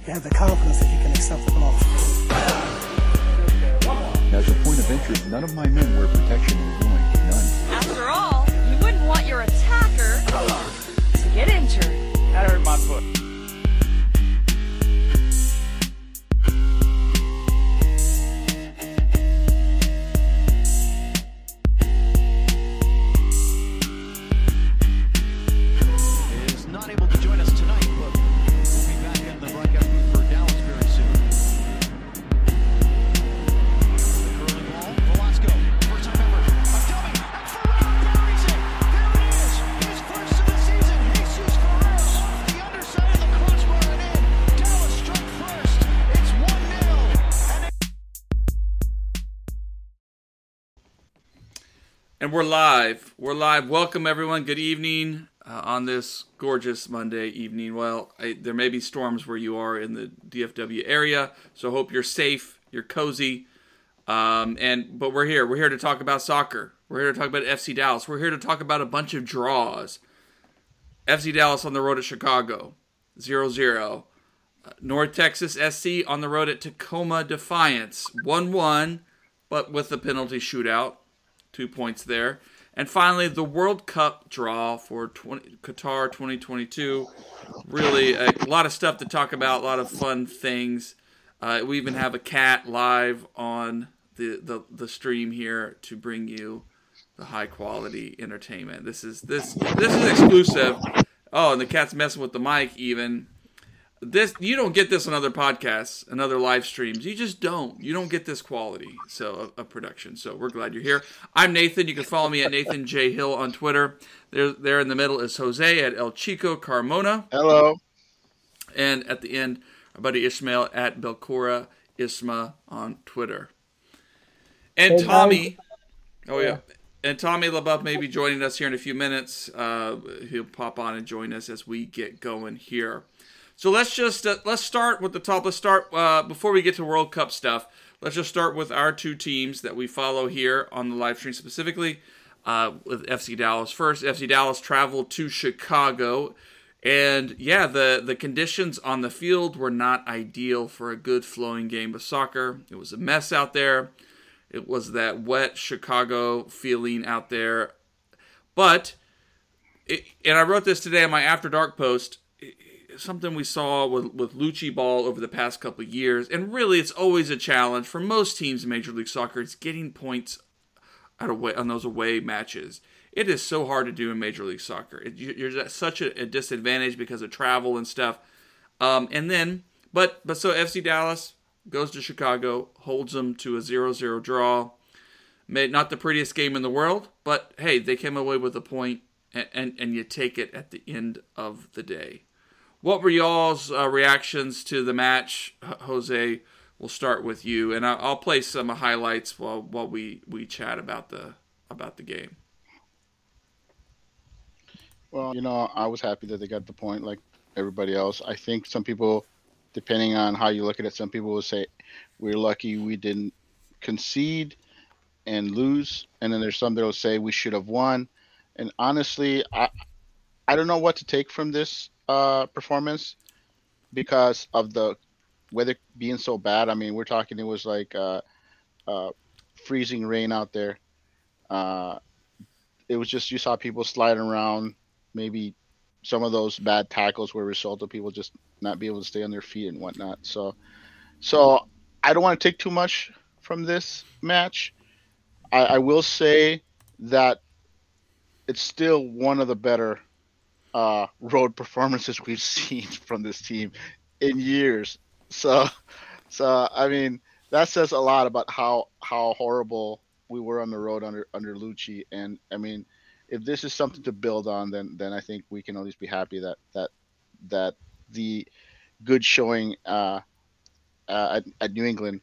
if you have the confidence that you can accept the blow. As a point of interest, none of my men wear protection in the groin. None. After all, you wouldn't want your attacker to get injured. That hurt my foot. We're live. We're live. Welcome, everyone. Good evening uh, on this gorgeous Monday evening. Well, I, there may be storms where you are in the DFW area, so hope you're safe, you're cozy. Um, and but we're here. We're here to talk about soccer. We're here to talk about FC Dallas. We're here to talk about a bunch of draws. FC Dallas on the road at Chicago, 0-0. Uh, North Texas SC on the road at Tacoma Defiance, 1-1, but with a penalty shootout two points there. And finally, the World Cup draw for 20, Qatar 2022. Really, a lot of stuff to talk about, a lot of fun things. Uh, we even have a cat live on the, the, the stream here to bring you the high quality entertainment. This is this this is exclusive. Oh, and the cat's messing with the mic even this you don't get this on other podcasts and other live streams. You just don't. You don't get this quality so of, of production. So we're glad you're here. I'm Nathan. You can follow me at Nathan J Hill on Twitter. There, there in the middle is Jose at El Chico Carmona, Hello. and at the end, our buddy Ishmael at Belcora Isma on Twitter. And Hey, Tommy, oh yeah, and Tommy LaBeouf may be joining us here in a few minutes. Uh, he'll pop on and join us as we get going here. So let's just uh, let's start with the top. Let's start uh, before we get to World Cup stuff. Let's just start with our two teams that we follow here on the live stream specifically. Uh, with FC Dallas first. FC Dallas traveled to Chicago, and yeah, the the conditions on the field were not ideal for a good flowing game of soccer. It was a mess out there. It was that wet Chicago feeling out there, but it, and I wrote this today in my After Dark post something we saw with, with Luchi Ball over the past couple of years, and really it's always a challenge for most teams in Major League Soccer. It's getting points out of way, on those away matches. It is so hard to do in Major League Soccer. It, you- you're at such a, a disadvantage because of travel and stuff. Um, and then, but but so FC Dallas goes to Chicago, holds them to a 0-0 draw. Made not the prettiest game in the world, but hey, they came away with a point, and, and, and you take it at the end of the day. What were y'all's uh, reactions to the match, H- Jose? We'll start with you, and I'll, I'll play some highlights while while we, we chat about the about the game. Well, you know, I was happy that they got the point like everybody else. I think some people, depending on how you look at it, some people will say we're lucky we didn't concede and lose, and then there's some that will say we should have won. And honestly, I I don't know what to take from this uh, performance because of the weather being so bad. I mean, we're talking it was like uh, uh, freezing rain out there. Uh, it was just you saw people sliding around. Maybe some of those bad tackles were a result of people just not be able to stay on their feet and whatnot. So, so I don't want to take too much from this match. I, I will say that it's still one of the better uh, road performances we've seen from this team in years. So, so I mean that says a lot about how how horrible we were on the road under under Luchi. And I mean, if this is something to build on, then then I think we can at least be happy that that that the good showing uh, uh, at, at New England,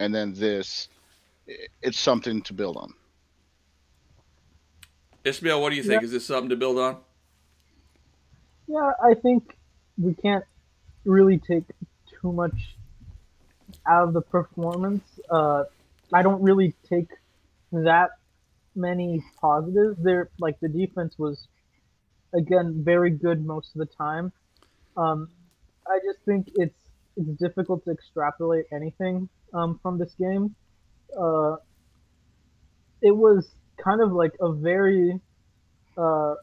and then this, it's something to build on. Ishmael, what do you think? Yeah. Is this something to build on? Yeah, I think we can't really take too much out of the performance. Uh, I don't really take that many positives. There, like the defense was again very good most of the time. Um, I just think it's it's difficult to extrapolate anything um, from this game. Uh, it was kind of like a very, uh,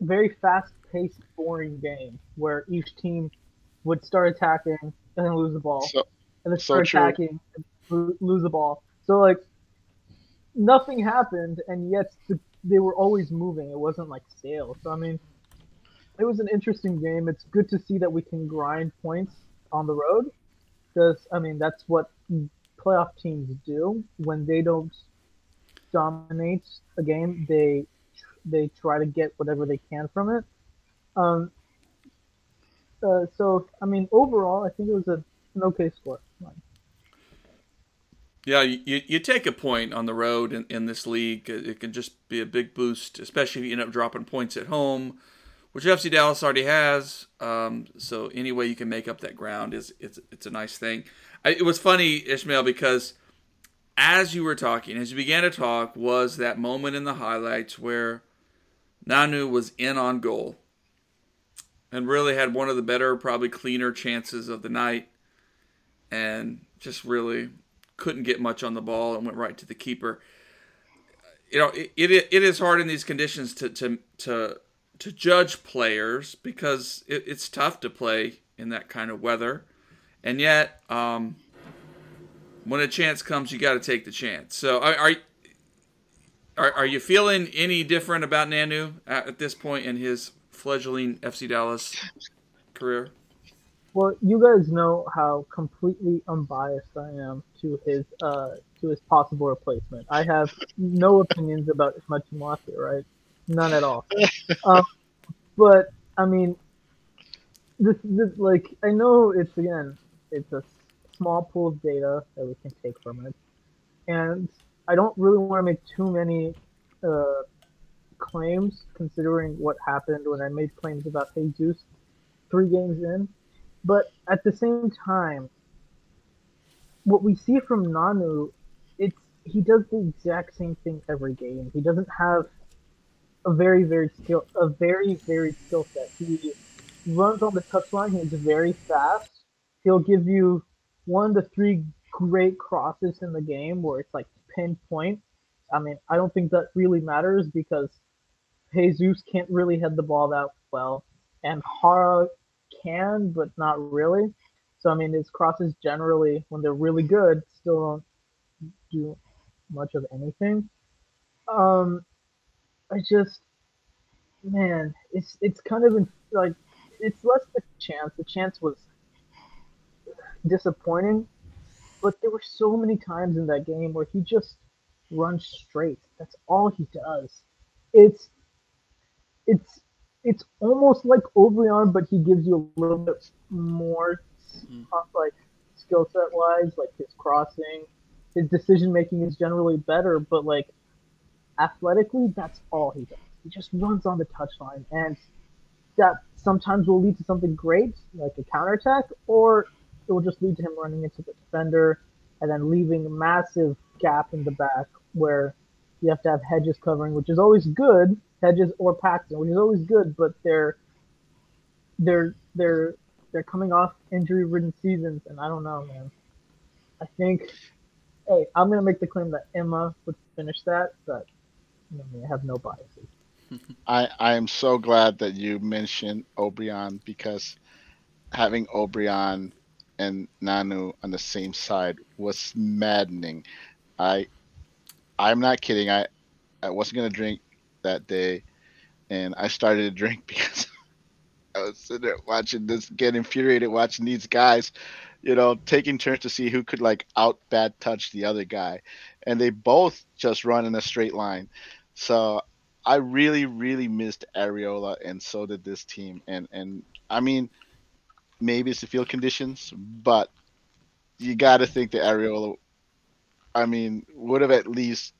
very fast-paced, boring game where each team would start attacking and then lose the ball, So, and then start true. attacking and lose the ball. So like nothing happened, and yet the, they were always moving. It wasn't like stale. So I mean, it was an interesting game. It's good to see that we can grind points on the road, because I mean that's what playoff teams do when they don't dominate a game. They they try to get whatever they can from it. Um. Uh, so I mean, overall, I think it was a, an okay score. Yeah, you, you take a point on the road in, in this league. It it can just be a big boost, especially if you end up dropping points at home, which FC Dallas already has. Um, so any way you can make up that ground is it's it's a nice thing. I, it was funny, Ishmael, because as you were talking, as you began to talk, was that moment in the highlights where Nanu was in on goal and really had one of the better, probably cleaner chances of the night, and just really couldn't get much on the ball and went right to the keeper. You know, it, it, it is hard in these conditions to to to, to judge players because it, it's tough to play in that kind of weather, and yet um, when a chance comes, you got to take the chance. So, are, are are are you feeling any different about Nanu at, at this point in his fledgling FC Dallas career? Well, you guys know how completely unbiased I am to his uh to his possible replacement. I have no opinions about Ismail Twumasi, right? None at all. um, but I mean, this, this like I know it's again it's a small pool of data that we can take from it, and I don't really want to make too many uh, claims considering what happened when I made claims about Jesus three games in. But at the same time, what we see from Nanu, it's he does the exact same thing every game. He doesn't have a very very skill a very very skill set. He runs on the touchline. He's very fast. He'll give you one to three great crosses in the game where it's like pinpoint. I mean, I don't think that really matters because Jesus can't really head the ball that well, and Jara can, but not really. So I mean, his crosses generally, when they're really good, still don't do much of anything. Um, I just, man, it's it's kind of like it's less the chance. The chance was disappointing, but there were so many times in that game where he just runs straight. That's all he does. It's it's it's almost like Obrian, but he gives you a little bit more, uh, like skill set wise, like his crossing, his decision making is generally better, but like athletically, that's all he does. He just runs on the touchline, and that sometimes will lead to something great, like a counterattack, or it will just lead to him running into the defender and then leaving a massive gap in the back where you have to have Hedges covering, which is always good, Hedges or Paxton, which is always good, but they're they're they're they're coming off injury ridden seasons and I don't know, man. I think hey, I'm gonna make the claim that Ema would finish that, but I, mean, I have no biases. I, I am so glad that you mentioned Obrian because having Obrian and Nanu on the same side was maddening. I I'm not kidding. I I wasn't gonna drink that day, and I started to drink because I was sitting there watching this, get infuriated watching these guys, you know, taking turns to see who could like out bad touch the other guy, and they both just run in a straight line. So I really, really missed Arriola, and so did this team. And and I mean, maybe it's the field conditions, but you got to think that Arriola, I mean, would have at least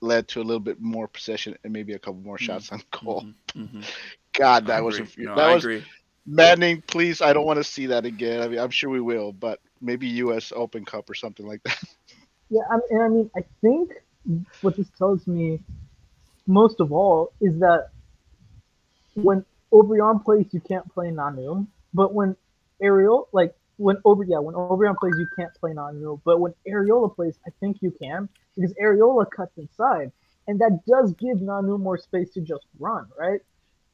led to a little bit more possession and maybe a couple more shots on goal. Mm-hmm. God, that I was agree. No, that I was agree. maddening. Please, I don't want to see that again. I mean, I'm sure we will, but maybe U.S. Open Cup or something like that. Yeah, I and I mean, I think what this tells me most of all is that when Obrian plays, you can't play Nanu, but when Ariel, like when Ober yeah when Obrian plays you can't play Nanu, but when Arriola plays I think you can because Arriola cuts inside, and that does give Nanu more space to just run right.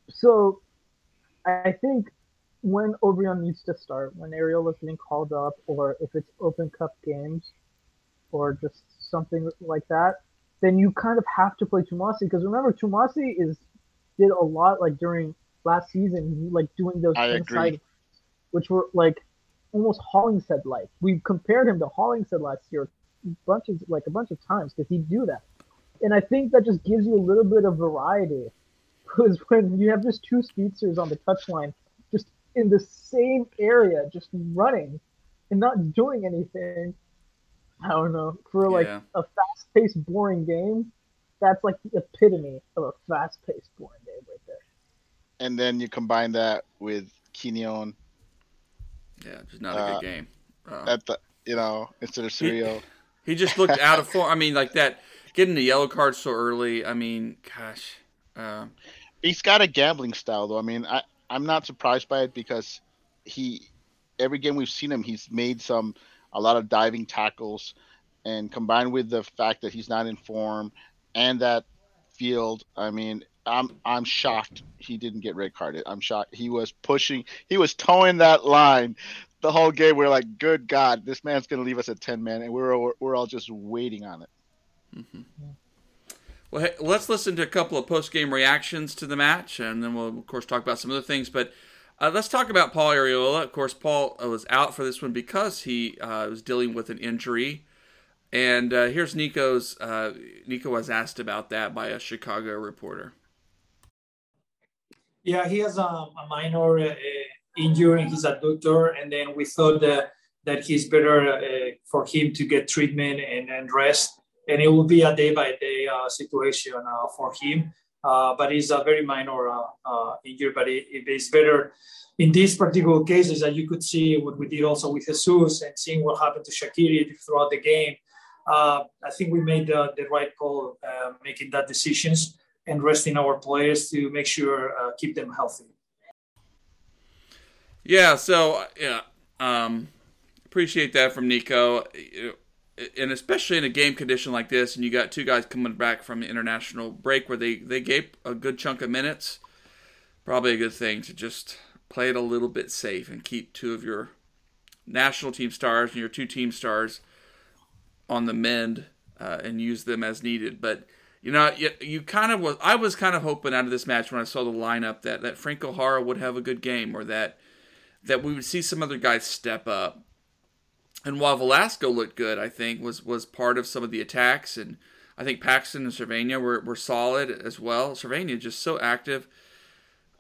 So I think when Obrian needs to start, when Arriola's getting called up, or if it's Open Cup games, or just something like that, then you kind of have to play Twumasi because remember Twumasi is did a lot like during last season, like doing those I inside, agree. Which were like almost Hollingshead like. We compared him to Hollingshead last year, bunches like a bunch of times because he'd do that, and I think that just gives you a little bit of variety. Because when you have just two speedsters on the touchline, just in the same area, just running and not doing anything, I don't know. For like Yeah. a fast-paced, boring game, that's like the epitome of a fast-paced, boring game right there. And then you combine that with Quignon Yeah, just not a Uh, good game. Uh, at the, you know, instead of Surreal. he just looked out of form. I mean, like that, getting the yellow card so early. I mean, gosh. Um, He's got a gambling style, though. I mean, I, I'm not surprised by it because he, every game we've seen him, he's made some, a lot of diving tackles. And combined with the fact that he's not in form and that field, I mean, I'm I'm shocked he didn't get red carded. I'm shocked. He was pushing, he was towing that line the whole game. We're like, good God, this man's to leave us at 10 men. And we're, we're, we're all just waiting on it. Well, hey, let's listen to a couple of post game reactions to the match, and then we'll, of course, talk about some other things. But uh, let's talk about Paul Arriola. Of course, Paul uh, was out for this one because he uh, was dealing with an injury. And uh, here's Nico's. Uh, Nico was asked about that by a Chicago reporter. Yeah, he has a, a minor uh, injury in his adductor, and then we thought that, that he's better uh, for him to get treatment and, and rest. And it will be a day by day situation uh, for him. Uh, but it's a very minor uh, uh, injury, but it, it is better in these particular cases that you could see what we did also with Jesus and seeing what happened to Shaqiri throughout the game. Uh, I think we made the, the right call uh, making that decisions and resting our players to make sure uh, keep them healthy. Yeah, so yeah, um, appreciate that from Nico, and especially in a game condition like this, and you got two guys coming back from the international break where they they gave a good chunk of minutes. Probably a good thing to just play it a little bit safe and keep two of your national team stars and your two team stars on the mend uh, and use them as needed. But you know, you, you kind of was. I was kind of hoping out of this match when I saw the lineup that that Franco Jara would have a good game or that that we would see some other guys step up. And while Velasco looked good, I think was was part of some of the attacks, and I think Paxton and Servania were, were solid as well. Servania just so active.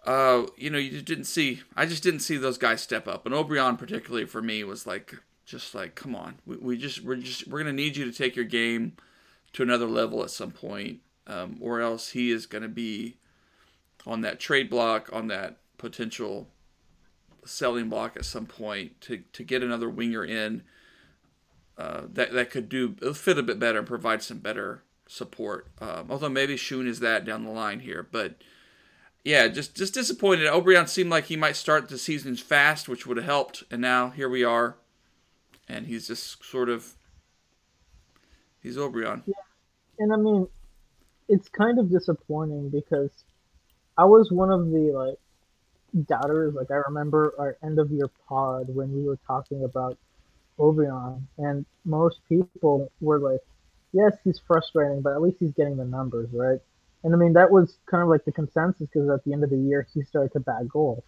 Uh, you know, you just didn't see. I just didn't see those guys step up, and Obrian particularly for me was like, just like, come on, we, we just we're just we're gonna need you to take your game to another level at some point, um, or else he is gonna be on that trade block, on that potential selling block at some point to, to get another winger in uh, that that could do fit a bit better and provide some better support. Um, although maybe Shun is that down the line here, but yeah, just just disappointed. Obrian seemed like he might start the season fast, which would have helped, and now here we are, and he's just sort of he's Obrian. And I mean, it's kind of disappointing because I was one of the like doubters. Like I remember our end of year pod when we were talking about Obrian, and most people were like, "Yes, he's frustrating, but at least he's getting the numbers right." And I mean, that was kind of like the consensus because at the end of the year, he started to bag goals.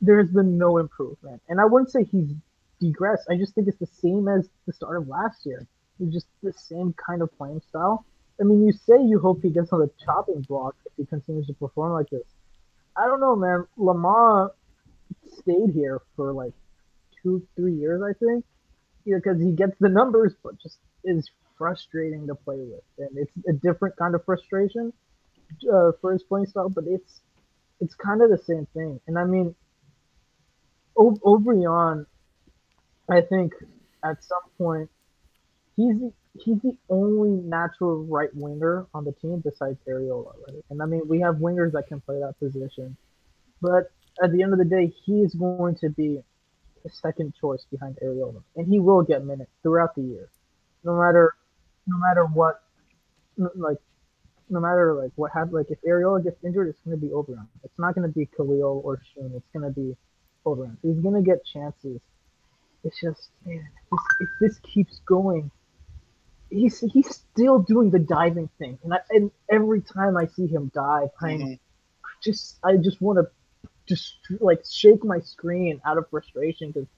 There has been no improvement, and I wouldn't say he's degressed. I just think it's the same as the start of last year. It's just the same kind of playing style. I mean, you say you hope he gets on the chopping block if he continues to perform like this. I don't know, man. Lamar stayed here for like two, three years, I think, because he gets the numbers, but just is frustrating to play with, and it's a different kind of frustration uh, for his playing style. But it's it's kind of the same thing, and I mean, o- Obrian, I think at some point he's the, he's the only natural right winger on the team besides Arriola, right? And I mean, we have wingers that can play that position, but at the end of the day, he's going to be the second choice behind Arriola, and he will get minutes throughout the year, no matter no matter what, like no matter like what happened. Like if Arriola gets injured, it's going to be Obrian. It's not going to be Khalil or Shun. It's going to be Obrian. So he's going to get chances. It's just man, if, if this keeps going, he's he's still doing the diving thing, and I, and every time I see him dive, I'm Mhm. just I just want to just like shake my screen out of frustration because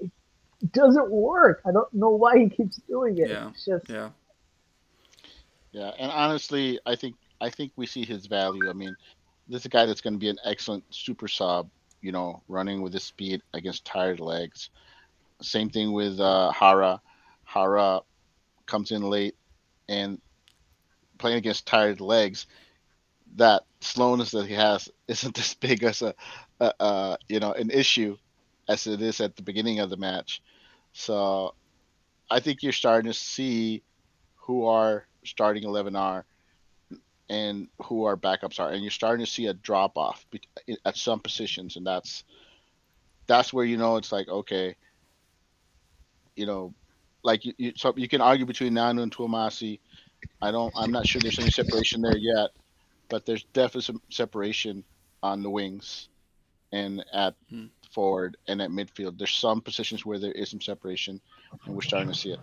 it doesn't work. I don't know why he keeps doing it. Yeah. It's just Yeah. Yeah, and honestly, I think I think we see his value. I mean, this is a guy that's going to be an excellent super sub. You know, running with his speed against tired legs. Same thing with uh, Jara. Jara comes in late and playing against tired legs. That slowness that he has isn't as big as a, a, a you know an issue as it is at the beginning of the match. So I think you're starting to see who are starting 11 are and who our backups are and you're starting to see a drop off at some positions and that's that's where you know it's like okay you know like you, you so you can argue between Nanu and Twumasi I don't I'm not sure there's any separation there yet but there's definitely some separation on the wings and at Hmm. forward and at midfield there's some positions where there is some separation and we're starting to see it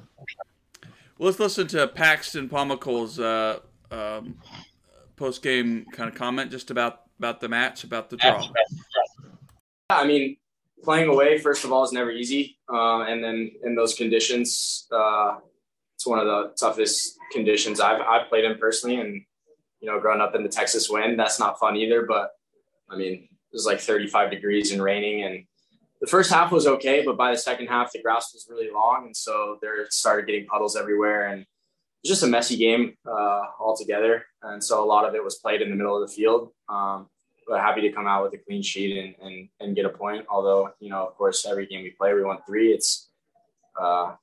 Well, let's listen to Paxton Pomykal's uh, um, post game kind of comment just about about the match, about the draw. I mean, playing away, first of all, is never easy. Um, and then in those conditions, uh, it's one of the toughest conditions I've, I've played in personally. And, you know, growing up in the Texas wind, that's not fun either. But I mean, it was like 35 degrees and raining. And the first half was okay. But by the second half, the grass was really long. And so there started getting puddles everywhere. And it was just a messy game uh, altogether. And so a lot of it was played in the middle of the field. Um, happy to come out with a clean sheet and, and, and get a point. Although, you know, of course, every game we play, we want three. It's uh,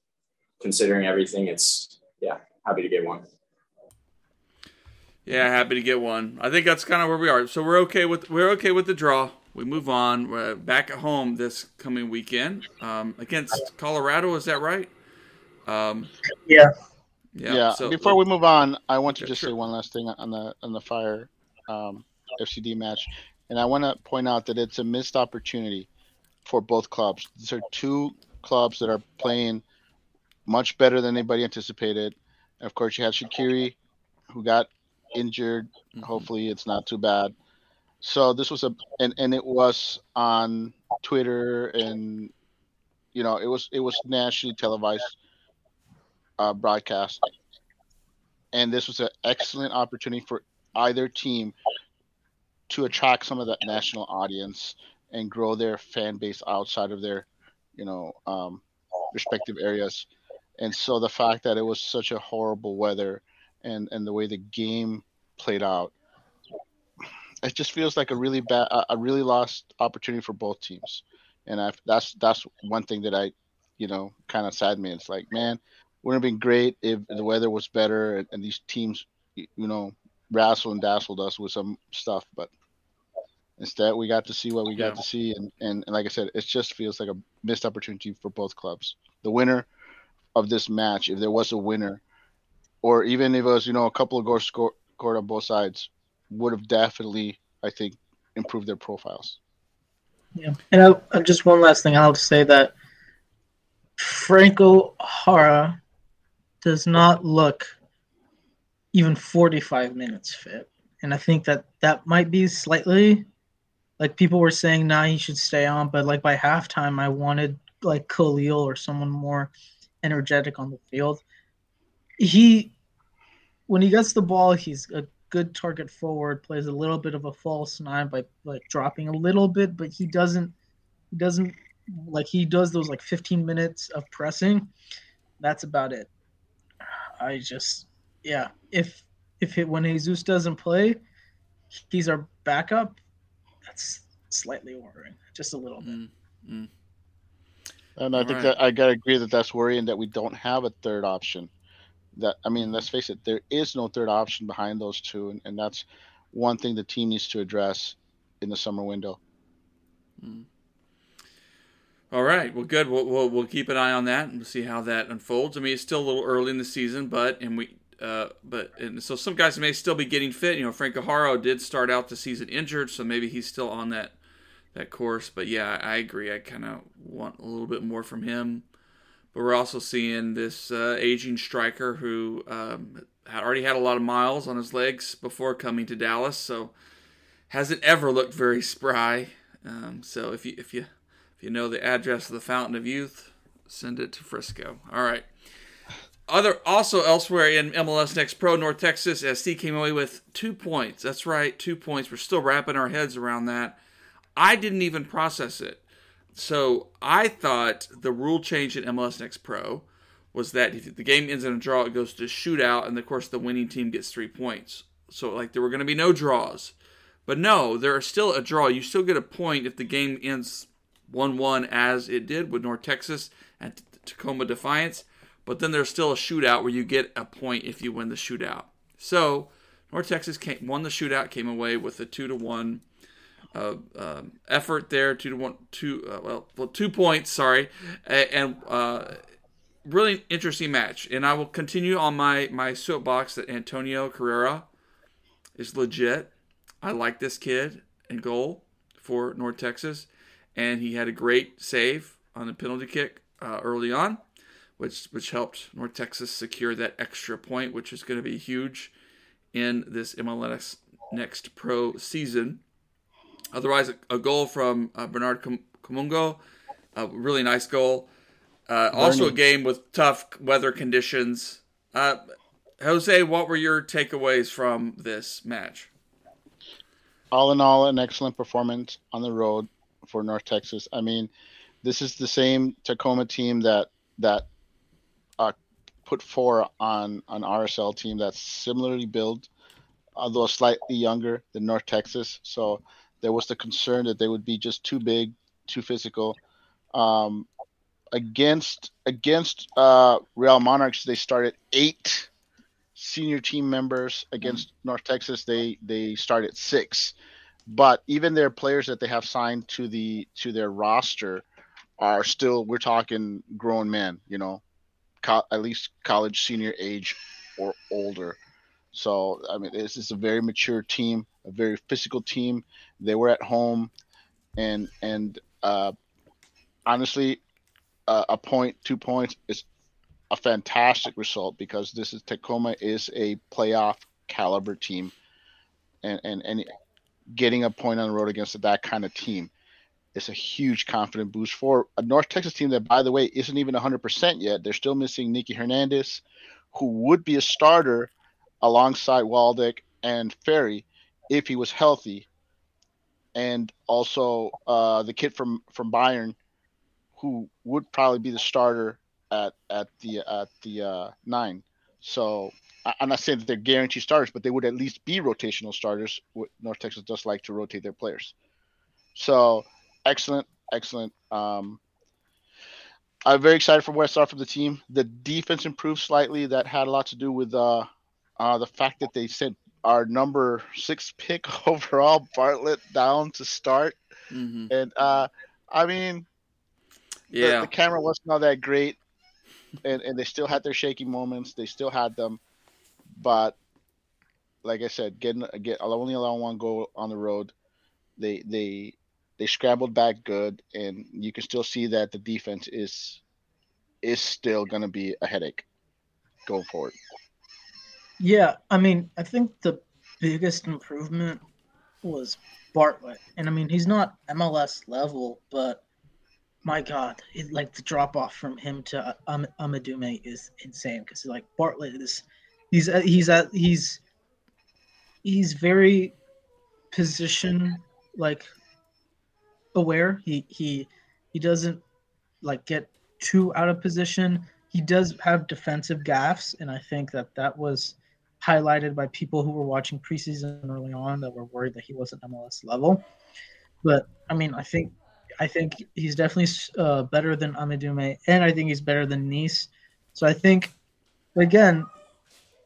considering everything, it's, yeah, happy to get one. Yeah, happy to get one. I think that's kind of where we are. So we're okay with we're okay with the draw. We move on. We're back at home this coming weekend um, against Colorado. Is that right? Um, Yeah. yeah. Yeah. so- Before we move on, I want to Yeah, just sure. say one last thing on the on the Fire um, FCD match, and I want to point out that it's a missed opportunity for both clubs. These are two clubs that are playing much better than anybody anticipated. And of course, you had Shaqiri, who got injured. Mhm. Hopefully, it's not too bad. So this was a and and it was on Twitter and you know it was it was nationally televised uh, broadcast, and this was an excellent opportunity for either team to attract some of that national audience and grow their fan base outside of their, you know, um, respective areas. And so the fact that it was such a horrible weather and and the way the game played out, it just feels like a really bad, a really lost opportunity for both teams. And I that's that's one thing that I, you know, kind of saddened me. It's like, man, wouldn't have been great if the weather was better and, and these teams, you know, rassled and dazzled us with some stuff. But instead, we got to see what we got Yeah. to see, and, and and like I said, it just feels like a missed opportunity for both clubs. The winner of this match, if there was a winner, or even if it was, you know, a couple of goals scored scored on both sides, would have definitely, I think, improved their profiles. Yeah, and I, uh, just one last thing, I'll say that Franco Jara does not look even 45 minutes fit, and I think that that might be slightly like people were saying, nah, he should stay on, but like by halftime, I wanted like Khalil or someone more energetic on the field. He, when he gets the ball, he's a good target forward, plays a little bit of a false nine by like dropping a little bit, but he doesn't he doesn't like he does those like 15 minutes of pressing. That's about it. I just yeah, if if it, when Jesus doesn't play, he's our backup. That's slightly worrying, just a little bit. Mm, mm. And I think Alright. that I gotta agree that that's worrying that we don't have a third option. That I mean, let's face it, there is no third option behind those two, and, and that's one thing the team needs to address in the summer window. All right. Well, good. We'll, we'll we'll keep an eye on that and we'll see how that unfolds. I mean, it's still a little early in the season, but and we uh, but and so some guys may still be getting fit. You know, Frank Haro did start out the season injured, so maybe he's still on that that course. But yeah, I agree. I kind of want a little bit more from him. But we're also seeing this uh, aging striker who um, had already had a lot of miles on his legs before coming to Dallas, so hasn't ever looked very spry. Um, so if you if you if you know the address of the Fountain of Youth, send it to Frisco. All right. Other also elsewhere in MLS Next Pro, North Texas SC came away with two points. That's right, two points. We're still wrapping our heads around that. I didn't even process it. So I thought the rule change in MLS Next Pro was that if the game ends in a draw, it goes to shootout, and of course the winning team gets three points. So like there were going to be no draws, but no, there are still a draw. You still get a point if the game ends one-one as it did with North Texas and Tacoma Defiance. But then there's still a shootout where you get a point if you win the shootout. So North Texas came, won the shootout, came away with a two to one uh, um, effort there, two to one, two uh, well, well, two points. Sorry, and uh, really interesting match. And I will continue on my my soapbox that Antonio Carrera is legit. I like this kid in goal for North Texas, and he had a great save on the penalty kick uh, early on, which which helped North Texas secure that extra point, which is going to be huge in this MLS Next Pro season. Otherwise, a, a goal from uh, Bernard Kamungo, a really nice goal. Uh, also, a game with tough weather conditions. Uh, Jose, what were your takeaways from this match? All in all, an excellent performance on the road for North Texas. I mean, this is the same Tacoma team that that uh, put four on an RSL team that's similarly built, although slightly younger than North Texas. So there was the concern that they would be just too big, too physical. Um, against against uh, Real Monarchs, they started eight senior team members. Against mm-hmm. North Texas, they they started six. But even their players that they have signed to the to their roster are still we're talking grown men, you know, co- at least college senior age or older. So I mean, this is a very mature team, a very physical team. They were at home, and and uh, honestly, uh, a point, two points is a fantastic result because this is Tacoma is a playoff caliber team, and and and getting a point on the road against that kind of team is a huge confident boost for a North Texas team that, by the way, isn't even 100% yet. They're still missing Nicky Hernandez, who would be a starter alongside Waldeck and Ferry if he was healthy, and also uh, the kid from from Bayern, who would probably be the starter at at the at the uh, nine. So I'm not saying that they're guaranteed starters, but they would at least be rotational starters. North Texas does like to rotate their players. So excellent, excellent. Um, I'm very excited for where I saw from the team. The defense improved slightly. That had a lot to do with uh, uh, the fact that they sent our number six pick overall, Bartlett, down to start. Mm-hmm. And uh, I mean, yeah, the, the, camera wasn't all that great, and, and they still had their shaky moments. They still had them, but like I said, getting get only allowing one goal on the road, they they they scrambled back good, and you can still see that the defense is is still going to be a headache going forward. Yeah, I mean, I think the biggest improvement was Bartlett, and I mean, he's not MLS level, but my God, it, like the drop off from him to um, Amadume is insane because like Bartlett is, he's uh, he's at he's he's very position like aware. He he he doesn't like get too out of position. He does have defensive gaffes, and I think that that was highlighted by people who were watching preseason early on that were worried that he wasn't MLS level. But I mean, I think I think he's definitely uh, better than Amadume, and I think he's better than Nice. So I think, again,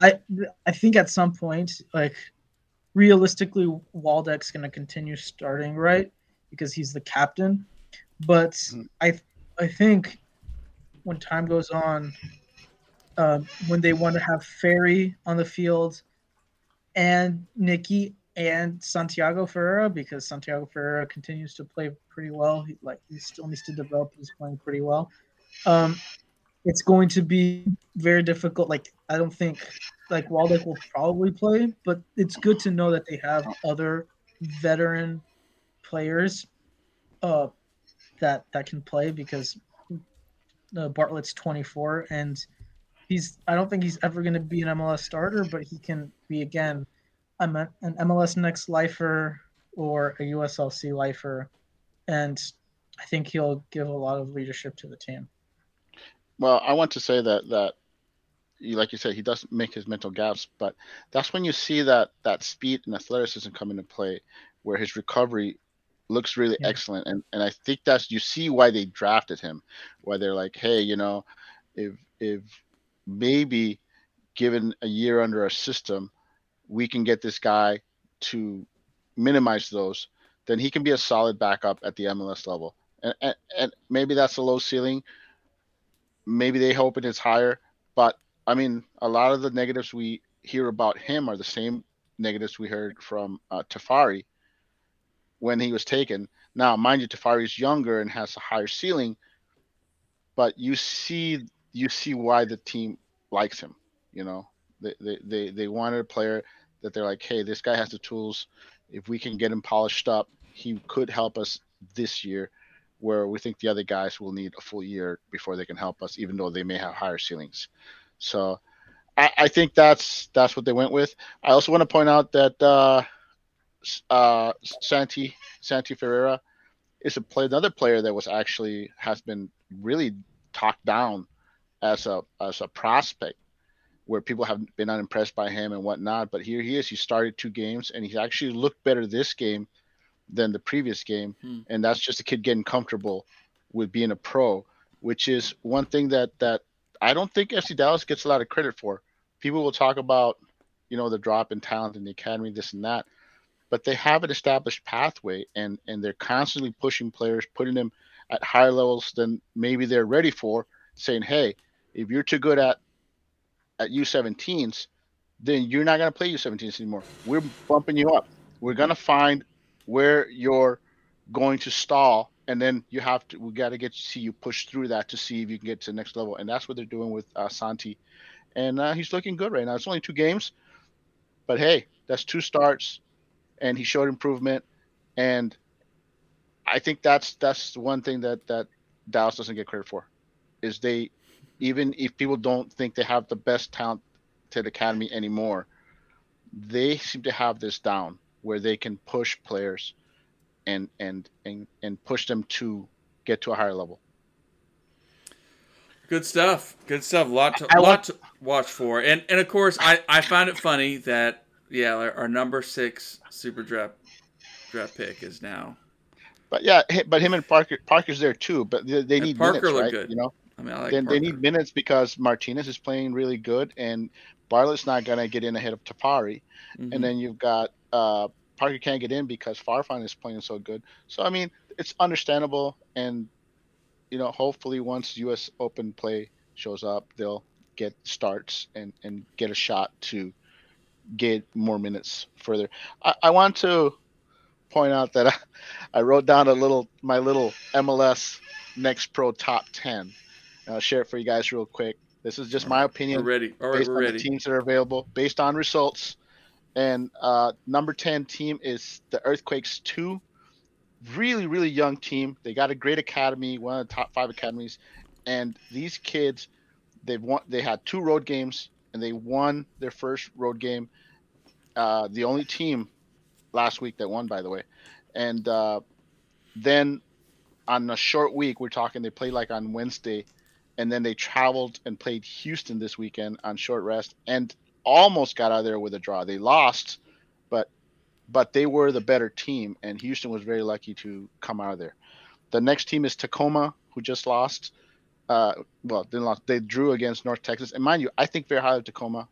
I I think at some point, like realistically, Waldeck's going to continue starting right because he's the captain. But Mhm. I I think when time goes on, uh, when they want to have Ferry on the field and Nikki and Santiago Ferreira, because Santiago Ferreira continues to play pretty well. He, like he still needs to develop. He's playing pretty well. Um, it's going to be very difficult. Like I don't think like Waldeck will probably play, but it's good to know that they have other veteran players uh, that that can play because uh, Bartlett's 24 and he's I don't think he's ever going to be an MLS starter, but he can be again I'm an MLS next lifer or a USLC lifer, and I think he'll give a lot of leadership to the team. Well, I want to say that that like you said he does make his mental gaps, but that's when you see that that speed and athleticism come into play, where his recovery looks really Yeah. excellent, and and I think that's you see why they drafted him, why they're like, hey, you know, if if maybe given a year under our system, we can get this guy to minimize those, then he can be a solid backup at the MLS level, and and, and maybe that's a low ceiling maybe they hope it is higher. But I mean, a lot of the negatives we hear about him are the same negatives we heard from uh, Tafari when he was taken. Now, mind you, Tafari is younger and has a higher ceiling, but you see you see why the team likes him. You know, they they they, they wanted a player that they're like, hey, this guy has the tools. If we can get him polished up, he could help us this year where we think the other guys will need a full year before they can help us, even though they may have higher ceilings. So I, I think that's that's what they went with. I also want to point out that uh, uh, Santi Santi Ferreira is a play another player that was actually has been really talked down as a as a prospect where people have been unimpressed by him and whatnot. But here he is. He started two games and he actually looked better this game than the previous game. Hmm. And that's just a kid getting comfortable with being a pro, which is one thing that that I don't think FC Dallas gets a lot of credit for. People will talk about, you know, the drop in talent in the academy, this and that, but they have an established pathway and and they're constantly pushing players, putting them at higher levels than maybe they're ready for, saying, hey, if you're too good at at U17s, then you're not going to play U17s anymore. We're bumping you up. We're going to find where you're going to stall, and then you have to. We got to get to see you push through that to see if you can get to the next level, and that's what they're doing with uh, Santi, and uh, he's looking good right now. It's only two games, but hey, that's two starts, and he showed improvement, and I think that's that's the one thing that that Dallas doesn't get credit for, is they even if people don't think they have the best talent to the academy anymore, they seem to have this down where they can push players and and and, and push them to get to a higher level. Good stuff. Good stuff. Lot to, I lot want- to watch for. And and of course, I I found it funny that yeah, our, our number six super draft draft pick is now. But yeah, but him and Parker Parker's there too. But they, they need Parker minutes, right? good. You know, I mean, I like then they need minutes because Martinez is playing really good, and Bartlett's not gonna get in ahead of Tafari. Mhm. and then you've got uh, Parker can't get in because Farfan is playing so good. So I mean, it's understandable, and you know, hopefully once U.S. Open play shows up, they'll get starts and and get a shot to get more minutes further. I, I want to point out that I, I wrote down a little my little MLS Next Pro top ten. And I'll share it for you guys real quick. This is just my we're opinion ready. All right, based we're on ready. the teams that are available, based on results. And uh, number 10 team is the Earthquakes 2. Really, really young team. They got a great academy, one of the top five academies. And these kids, they've won. They had two road games, and they won their first road game. Uh, the only team last week that won, by the way. And uh, then on a short week, we're talking. They played like on Wednesday, and then they traveled and played Houston this weekend on short rest, and almost got out of there with a draw. They lost, but but they were the better team, and Houston was very lucky to come out of there. The next team is Tacoma, who just lost. Uh, well, didn't lost. They drew against North Texas, and mind you, I think they're highly Tacoma,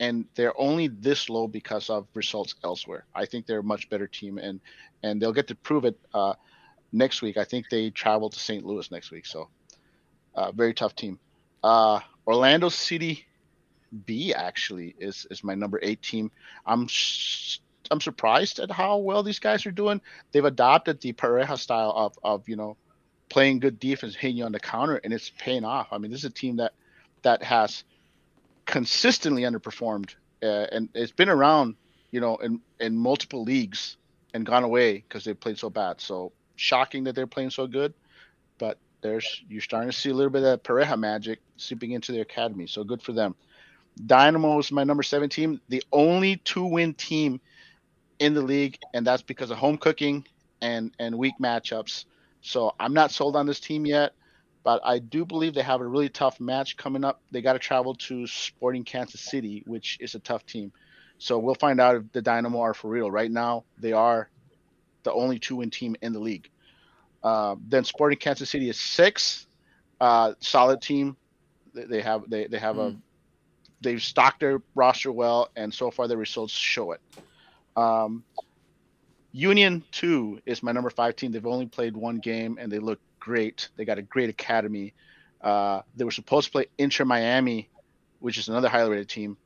and they're only this low because of results elsewhere. I think they're a much better team, and and they'll get to prove it uh, next week. I think they travel to St. Louis next week, so uh, very tough team. Uh, Orlando City B actually is is my number eight team. I'm sh- I'm surprised at how well these guys are doing. They've adopted the Pareja style of of you know playing good defense, hitting you on the counter, and it's paying off. I mean, this is a team that that has consistently underperformed, uh, and it's been around, you know, in in multiple leagues and gone away because they played so bad. So shocking that they're playing so good, but there's you're starting to see a little bit of Pareja magic seeping into their academy. So good for them. Dynamo is my number seven team, the only two win team in the league, and that's because of home cooking and and weak matchups. So I'm not sold on this team yet, but I do believe they have a really tough match coming up. They got to travel to Sporting Kansas City, which is a tough team. So we'll find out if the Dynamo are for real. Right now, they are the only two win team in the league. Uh, then Sporting Kansas City is six, uh, solid team. They, they have they, they have mm. a they've stocked their roster well, and so far the results show it. Um, Union two is my number five team. They've only played one game, and they look great. They got a great academy. Uh, they were supposed to play Inter Miami, which is another highly rated team.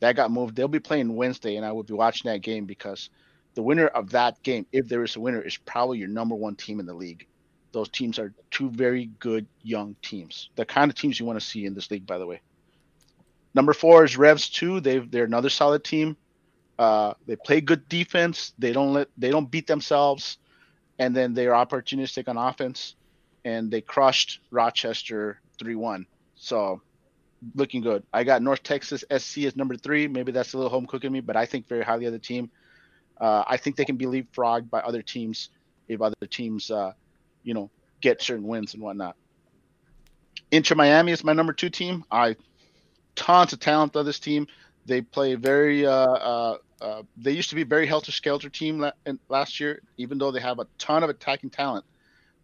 That got moved. They'll be playing Wednesday, and I will be watching that game because the winner of that game, if there is a winner, is probably your number one team in the league. Those teams are two very good young teams. The kind of teams you want to see in this league, by the way. Number four is Revs two. They they're another solid team. Uh, they play good defense. They don't let they don't beat themselves, and then they're opportunistic on offense, and they crushed Rochester three one. So looking good. I got North Texas SC as number three. Maybe that's a little home cooking me, but I think very highly of the team. Uh, I think they can be leapfrogged by other teams if other teams, uh, you know, get certain wins and whatnot. Inter Miami is my number two team. I tons of talent on this team. They play very. Uh, uh, uh, they used to be a very helter skelter team la- last year, even though they have a ton of attacking talent.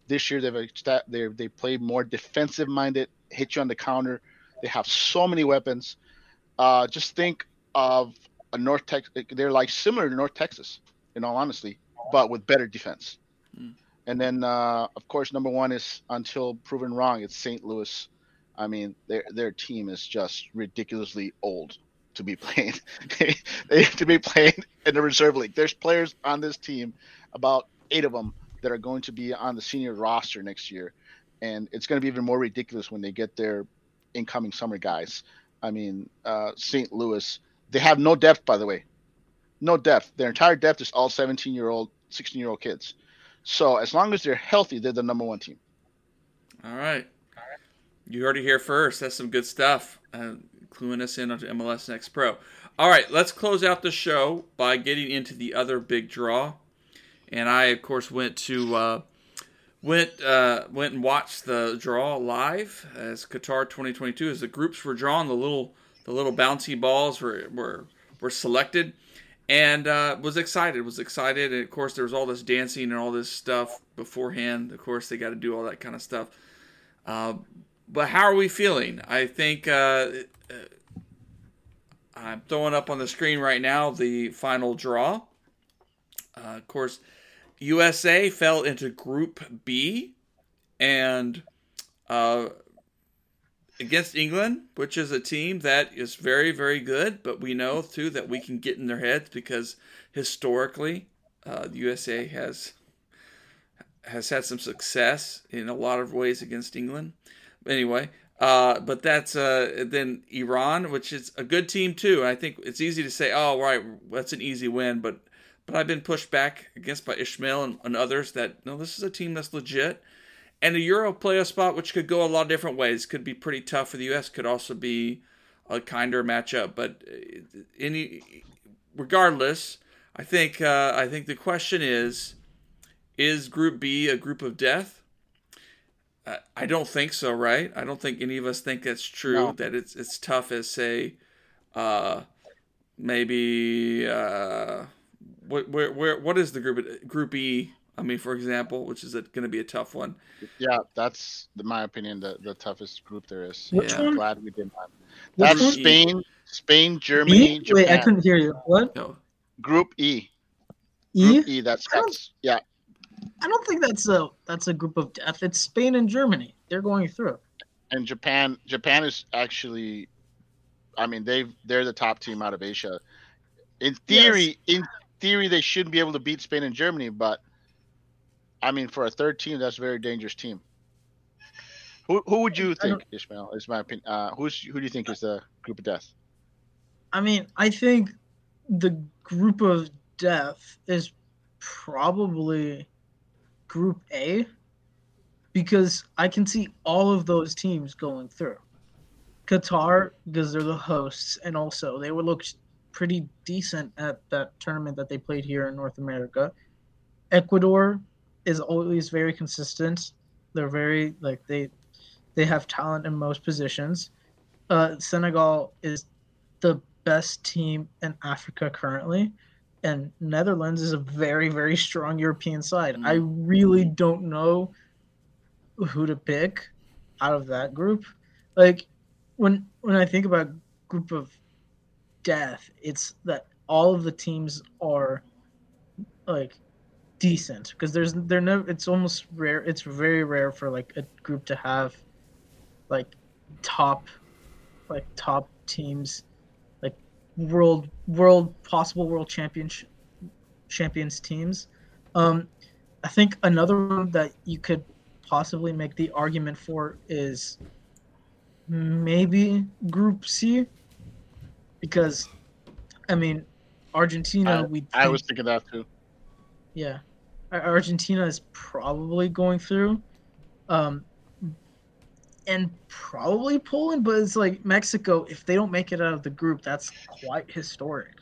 This year they've they they play more defensive minded, hit you on the counter. They have so many weapons. Uh, just think of a North Texas. They're like similar to North Texas, in all honesty, but with better defense. Mm. And then, uh, of course, number one is until proven wrong. It's St. Louis. I mean, their their team is just ridiculously old to be playing. to be playing in the reserve league. There's players on this team, about eight of them, that are going to be on the senior roster next year, and it's going to be even more ridiculous when they get their incoming summer guys. I mean, uh, St. Louis, they have no depth, by the way, no depth. Their entire depth is all 17 year old, 16 year old kids. So as long as they're healthy, they're the number one team. All right. You heard it here first. That's some good stuff. Cluing us in on MLS Next Pro. All right, let's close out the show by getting into the other big draw. And I, of course, went to uh, went uh, went and watched the draw live as Qatar 2022 as the groups were drawn. The little the little bouncy balls were were were selected, and uh, was excited. Was excited, and of course there was all this dancing and all this stuff beforehand. Of course they got to do all that kind of stuff. Uh, but how are we feeling? I think uh, uh, I'm throwing up on the screen right now the final draw. Uh, of course, USA fell into Group B, and uh, against England, which is a team that is very, very good. But we know too that we can get in their heads because historically, uh, the USA has has had some success in a lot of ways against England anyway, uh, but that's uh, then Iran, which is a good team too. I think it's easy to say, oh, right, that's an easy win, but but I've been pushed back against by Ishmael and, and others that no, this is a team that's legit. And the Euro playoff spot, which could go a lot of different ways, could be pretty tough for the U.S. Could also be a kinder matchup. But uh, any, regardless, I think uh, I think the question is: Is Group B a group of death? I don't think so, right? I don't think any of us think that's true. No. That it's it's tough as say, uh, maybe uh, what where where what is the group group E? I mean, for example, which is going to be a tough one. Yeah, that's in my opinion the, the toughest group there is. Which yeah. one? glad we did that. That's Which Spain, e? Spain, Germany, e? Wait, I couldn't hear you. What? No. Group E. E. Group E. That's, that's yeah. I don't think that's a that's a group of death. It's Spain and Germany. They're going through. And Japan, Japan is actually, I mean, they've they're the top team out of Asia. In theory, in theory, they shouldn't be able to beat Spain and Germany, but I mean, for a third team, that's a very dangerous team. Who who would you think, Ishmael? Is my opinion. Uh, who's who do you think is the group of death? I mean, I think the group of death is probably Group A because I can see all of those teams going through. Qatar because they're the hosts, and also they would look pretty decent at that tournament that they played here in North America. Ecuador is always very consistent. They're very like they they have talent in most positions. Uh, Senegal is the best team in Africa currently, and Netherlands is a very very strong European side. Mm-hmm. I really don't know who to pick out of that group. Like when when I think about group of death, it's that all of the teams are like decent because there's they're no it's almost rare it's very rare for like a group to have like top like top teams world world possible world championship champions teams. Um i think another one that you could possibly make the argument for is maybe group c because i mean argentina I- we I was thinking that too. yeah, Argentina is probably going through, um, and probably Poland. But it's like Mexico. If they don't make it out of the group, that's quite historic.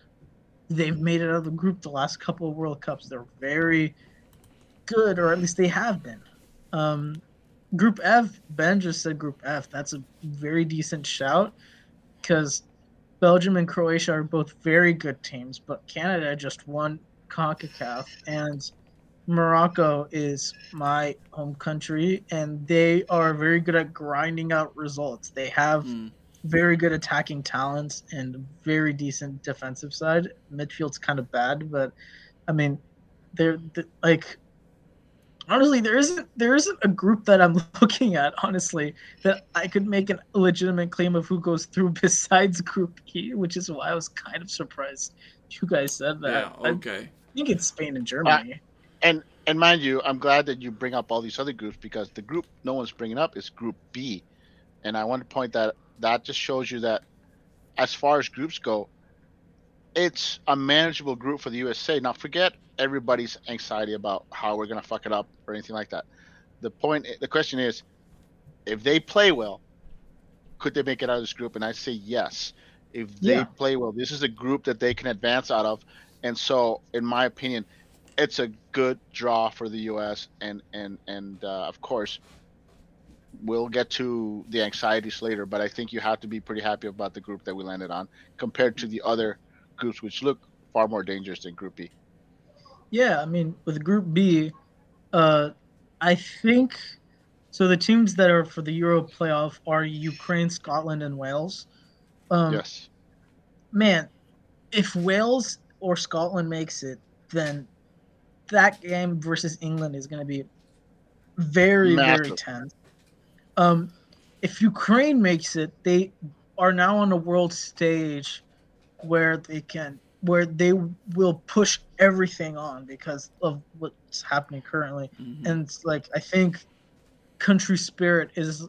They've made it out of the group the last couple of World Cups. They're very good, or at least they have been. Um, group F. Ben just said Group F. That's a very decent shout because Belgium and Croatia are both very good teams, but Canada just won CONCACAF and Morocco is my home country and they are very good at grinding out results. They have Mm. very good attacking talents and very decent defensive side. Midfield's kind of bad, but I mean, they're, th like honestly there isn't there isn't a group that I'm looking at honestly that I could make a legitimate claim of who goes through besides Group E, which is why I was kind of surprised you guys said that. Yeah. okay I think it's Spain and Germany. And and mind you, I'm glad that you bring up all these other groups because the group no one's bringing up is Group B, and I want to point that that just shows you that as far as groups go, it's a manageable group for the USA. Now forget everybody's anxiety about how we're gonna fuck it up or anything like that. The point, the question is, if they play well, could they make it out of this group? And I say yes. If they Yeah. play well, this is a group that they can advance out of. And so, in my opinion, it's a good draw for the U.S. and and and uh, of course, we'll get to the anxieties later. But I think you have to be pretty happy about the group that we landed on compared to the other groups, which look far more dangerous than Group B. Yeah, I mean, with Group B, uh, I think so. The teams that are for the Euro playoff are Ukraine, Scotland, and Wales. Um, yes. Man, if Wales or Scotland makes it, then that game versus England is going to be very, very tense. Um, if Ukraine makes it, they are now on a world stage where they can where they will push everything on because of what's happening currently Mhm. and it's like i think country spirit is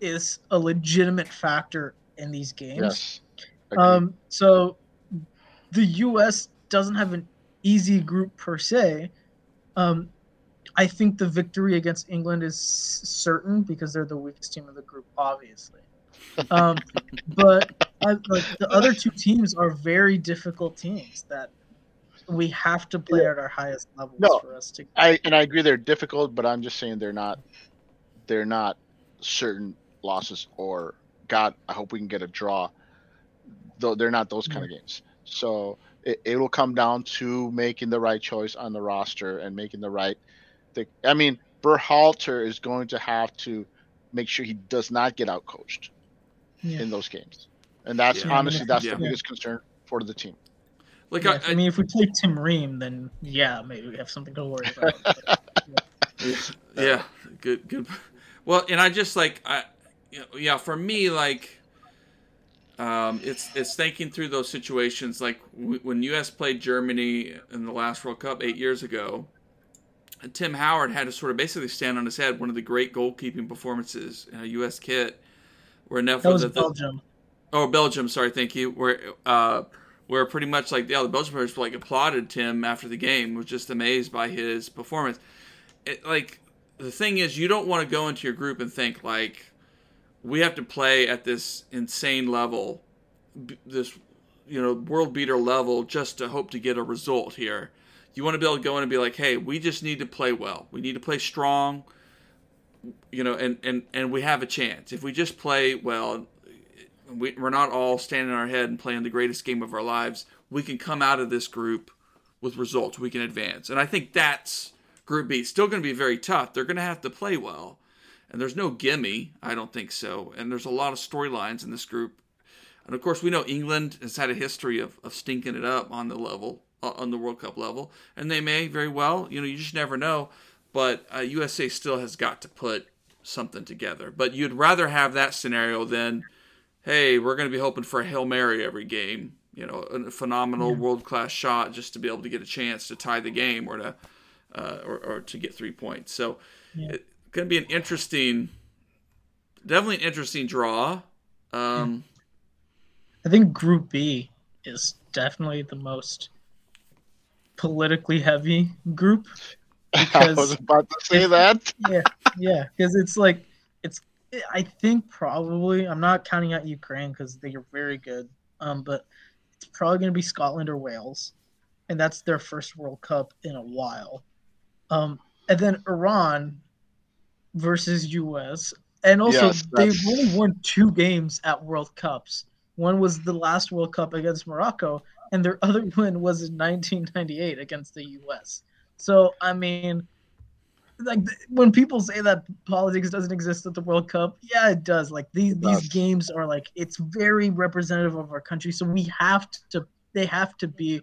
is a legitimate factor in these games Yes. Um so the us doesn't have an easy group per se um i think the victory against england is certain because they're the weakest team of the group obviously um but I, like the other two teams are very difficult teams that we have to play at our highest levels No, for us to I and I agree they're difficult, but I'm just saying they're not they're not certain losses or God, I hope we can get a draw. Though they're not those kind of games. So it, it will come down to making the right choice on the roster and making the right the, I mean, Berhalter is going to have to make sure he does not get outcoached Yeah. in those games. And that's Yeah. honestly that's Yeah. the biggest concern for the team. Like Yeah, I, I mean, if we play Tim Ream, then yeah, maybe we have something to worry about. yeah, good, good. Well, and I just like I, you know, yeah, for me, like, um, it's it's thinking through those situations. Like w- when U.S. played Germany in the last World Cup eight years ago, Tim Howard had to sort of basically stand on his head. One of the great goalkeeping performances in a U.S. kit, where enough That was the, Belgium. Oh, Belgium. Sorry, thank you. Where uh, where pretty much like yeah, the Belgian players like applauded Tim after the game. Was just amazed by his performance. It, like the thing is, you don't want to go into your group and think like we have to play at this insane level, this you know world beater level, just to hope to get a result here. You want to be able to go in and be like, hey, we just need to play well. We need to play strong. You know, and and and we have a chance if we just play well we, we're not all standing on our head and playing the greatest game of our lives. We can come out of this group with results. We can advance. And I think that's Group B. Still going to be very tough. They're going to have to play well. And there's no gimme. I don't think so. And there's a lot of storylines in this group. And of course, we know England has had a history of, of stinking it up on the level, uh, on the World Cup level. And they may very well, you know, you just never know. But uh, USA still has got to put something together. But you'd rather have that scenario than hey, we're going to be hoping for a Hail Mary every game, you know, a phenomenal world class shot just to be able to get a chance to tie the game or to uh, or, or to get three points. So Yeah. it's going to be an interesting, definitely an interesting draw. Um, I think Group B is definitely the most politically heavy group. I was about to say that. yeah, yeah, because it's like it's. I think probably I'm not counting out Ukraine because they are very good. Um, but it's probably going to be Scotland or Wales, and that's their first World Cup in a while. Um, and then Iran versus US, and also Yes, they've only won two games at World Cups. One was the last World Cup against Morocco, and their other win was in 1998 against the US. So I mean, like when people say that politics doesn't exist at the World Cup, yeah, it does. Like these these games are like it's very representative of our country, so we have to. They have to be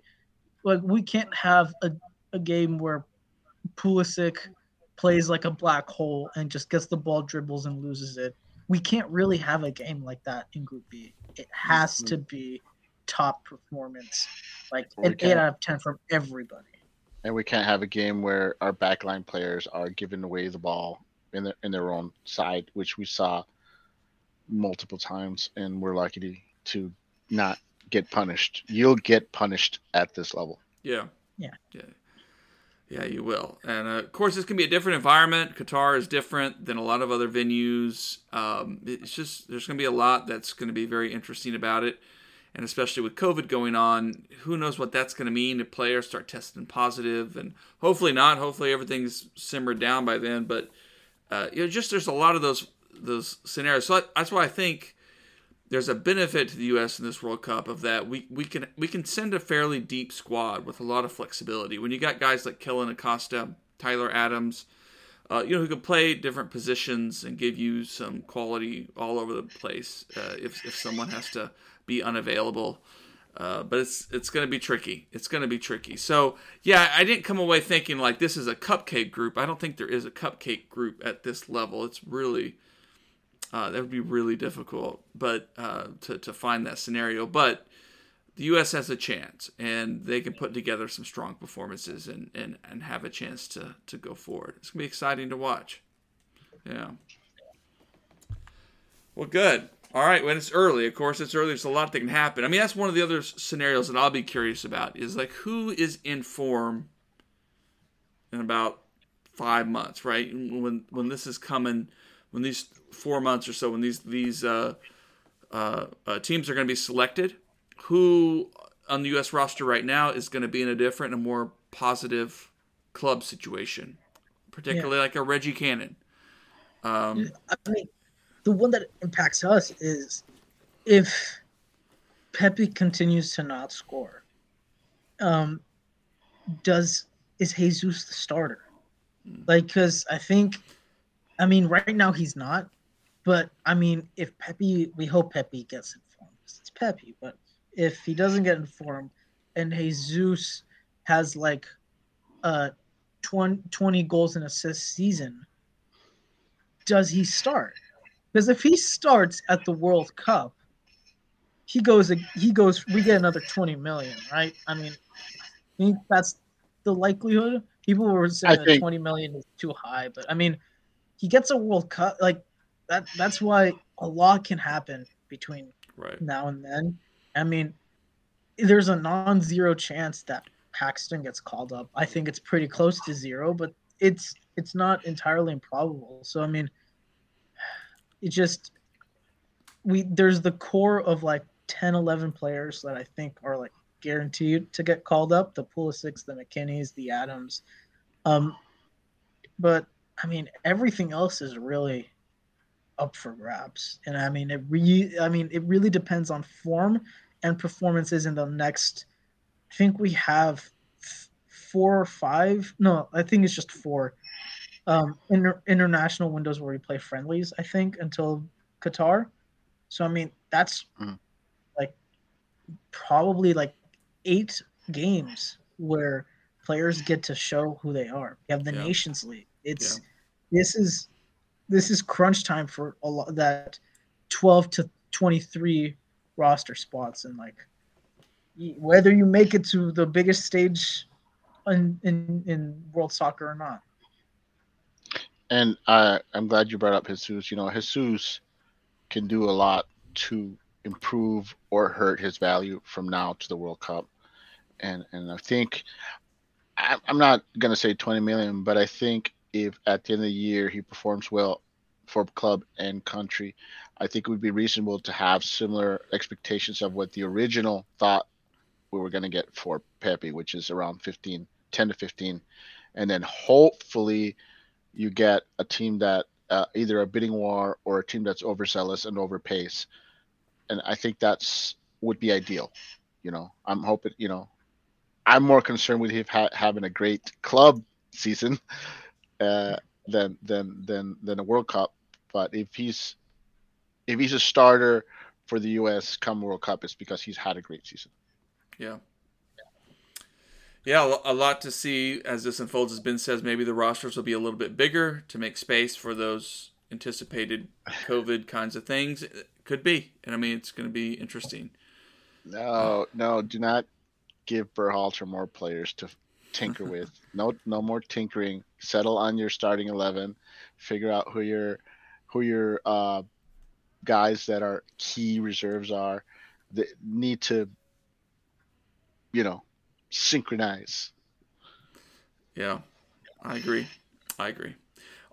like we can't have a, a game where Pulisic plays like a black hole and just gets the ball, dribbles, and loses it. We can't really have a game like that in Group B. It has mm-hmm. to be top performance, like We an eight out of ten from everybody. and we can't have a game where our backline players are giving away the ball in their in their own side, which we saw multiple times, and we're lucky to, to not get punished. You'll get punished at this level. Yeah. Yeah. Yeah. Yeah, you will. And uh, of course, this can be a different environment. Qatar is different than a lot of other venues. Um, it's just, there's going to be a lot that's going to be very interesting about it. And especially with COVID going on, who knows what that's going to mean if players start testing positive and hopefully not. Hopefully everything's simmered down by then. But, uh, you know, just there's a lot of those those scenarios. So that's why I think there's a benefit to the U.S. in this World Cup of that we, we can we can send a fairly deep squad with a lot of flexibility. When you got guys like Kellen Acosta, Tyler Adams, uh, you know who can play different positions and give you some quality all over the place uh, if if someone has to be unavailable. Uh, but it's it's going to be tricky. It's going to be tricky. So yeah, I didn't come away thinking like this is a cupcake group. I don't think there is a cupcake group at this level. It's really uh, that would be really difficult, but uh, to to find that scenario. But the U.S. has a chance, and they can put together some strong performances and, and, and have a chance to to go forward. It's gonna be exciting to watch. Yeah. Well, good. All right. When it's early, of course, it's early. There's a lot that can happen. I mean, that's one of the other scenarios that I'll be curious about is like who is in form in about five months, right? When when this is coming, when these four months or so, when these these uh, uh, uh, teams are going to be selected, who on the U.S. roster right now is going to be in a different and more positive club situation, particularly like a Reggie Cannon. Um, I mean, the one that impacts us is if Pepi continues to not score. Um, does is Jesus the starter? Like, because I think, I mean, right now he's not, but I mean, if Pepi, we hope Pepi gets informed. It's Pepi, but if he doesn't get informed, and Jesus has like uh, a 20, 20 goals and assists season, does he start? Because if he starts at the World Cup, he goes he goes we get another 20 million, right? I mean, I think that's the likelihood. People were saying I that think- 20 million is too high, but I mean, he gets a World Cup like that that's why a lot can happen between Right. now and then. I mean, there's a non-zero chance that Paxton gets called up. I think it's pretty close to zero, but it's it's not entirely improbable. So I mean, it just we there's the core of like 10 11 players that I think are like guaranteed to get called up, the Pulisic's, the McKennies, the Adams. Um but I mean everything else is really up for grabs. And I mean, it really, I mean, it really depends on form and performances in the next. I think we have f- four or five. No, I think it's just four. Um, inter- international windows where we play friendlies. I think until Qatar. So I mean, that's Mhm. like probably like eight games where players get to show who they are. We have the Yeah. Nations League. It's this is this is crunch time for a lot that 12 to 23 roster spots and like whether you make it to the biggest stage in in, in world soccer or not And uh, I'm glad you brought up Jesus. You know, Jesus can do a lot to improve or hurt his value from now to the World Cup. And and I think I- I'm not gonna say 20 million, but I think if at the end of the year he performs well for club and country, I think it would be reasonable to have similar expectations of what the original thought we were gonna get for Pepi, which is around 15, 10 to 15, and then hopefully you get a team that uh, either a bidding war or a team that's overzealous and overpays, and I think that's would be ideal. You know, I'm hoping. You know, I'm more concerned with him ha- having a great club season uh, than than than than a World Cup. But if he's if he's a starter for the U.S. come World Cup, it's because he's had a great season. Yeah. Yeah, a lot to see as this unfolds. As Ben says, maybe the rosters will be a little bit bigger to make space for those anticipated COVID kinds of things. It could be, and I mean, it's going to be interesting. No, no, do not give Berhalter more players to tinker with. No, no more tinkering. Settle on your starting eleven. Figure out who your who your uh, guys that are key reserves are. That need to, you know, synchronize. Yeah, I agree. I agree.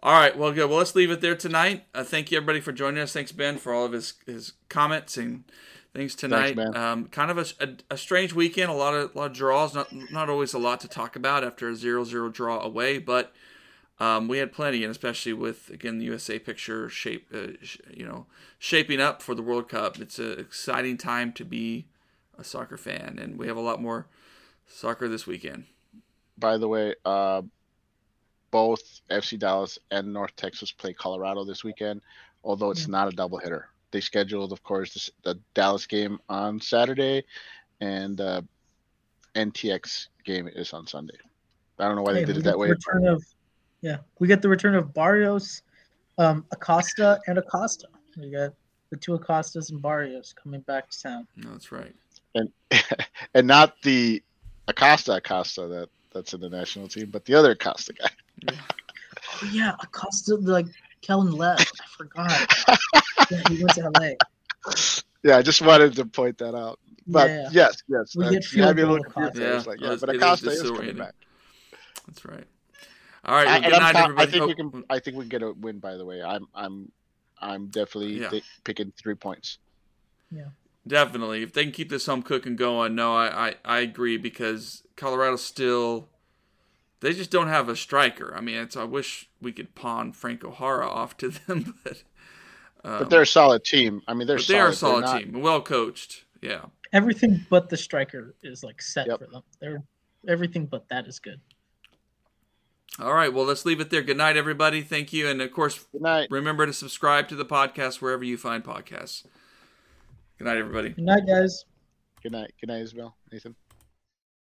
All right, well, good. Well, let's leave it there tonight. Uh, thank you, everybody, for joining us. Thanks, Ben, for all of his, his comments and things tonight. Ben. um, kind of a, a, a strange weekend. A lot of lot of draws. Not not always a lot to talk about after a 0-0 draw away, but um, we had plenty, and especially with again the USA picture shape, uh, sh- you know, shaping up for the World Cup. It's an exciting time to be a soccer fan, and we have a lot more soccer this weekend. By the way, uh, both FC Dallas and North Texas play Colorado this weekend, although it's not a doubleheader. They scheduled, of course, this, the Dallas game on Saturday, and uh, NTX game is on Sunday. I don't know why Hey, they did it that way. return of yeah we get the return of barrios um acosta and acosta we got the two acostas and barrios coming back to town that's right. and and not the Acosta Acosta that that's in the national team, but the other Acosta guy. oh, yeah acosta like kellen left. i forgot yeah, he went to la Yeah, I just wanted to point that out. But Yeah. yes, yes, We uh, get you had me a field little goal confused. Acosta. Like, Yeah, yeah, but Acosta is coming disorienting. back. That's right. All right. Well, I, good and I'm night, co- I everybody. think we Oh, can. I think we can get a win. By the way, I'm I'm I'm definitely Yeah. thi- picking three points. Yeah. Definitely. If they can keep this home cooking going, no, I, I, I agree because Colorado still they just don't have a striker. I mean, it's I wish we could pawn Franco Jara off to them, but um, But they're a solid team. I mean, they're but they are a solid. solid They're not- team, well coached. Yeah. everything but the striker is like set Yep. for them they're everything but that is good All right. Well, let's leave it there. Good night, everybody. Thank you, and of course, Good night. remember to subscribe to the podcast wherever you find podcasts. Good night, everybody. good night guys Good night. Good night, Isabel. Nathan.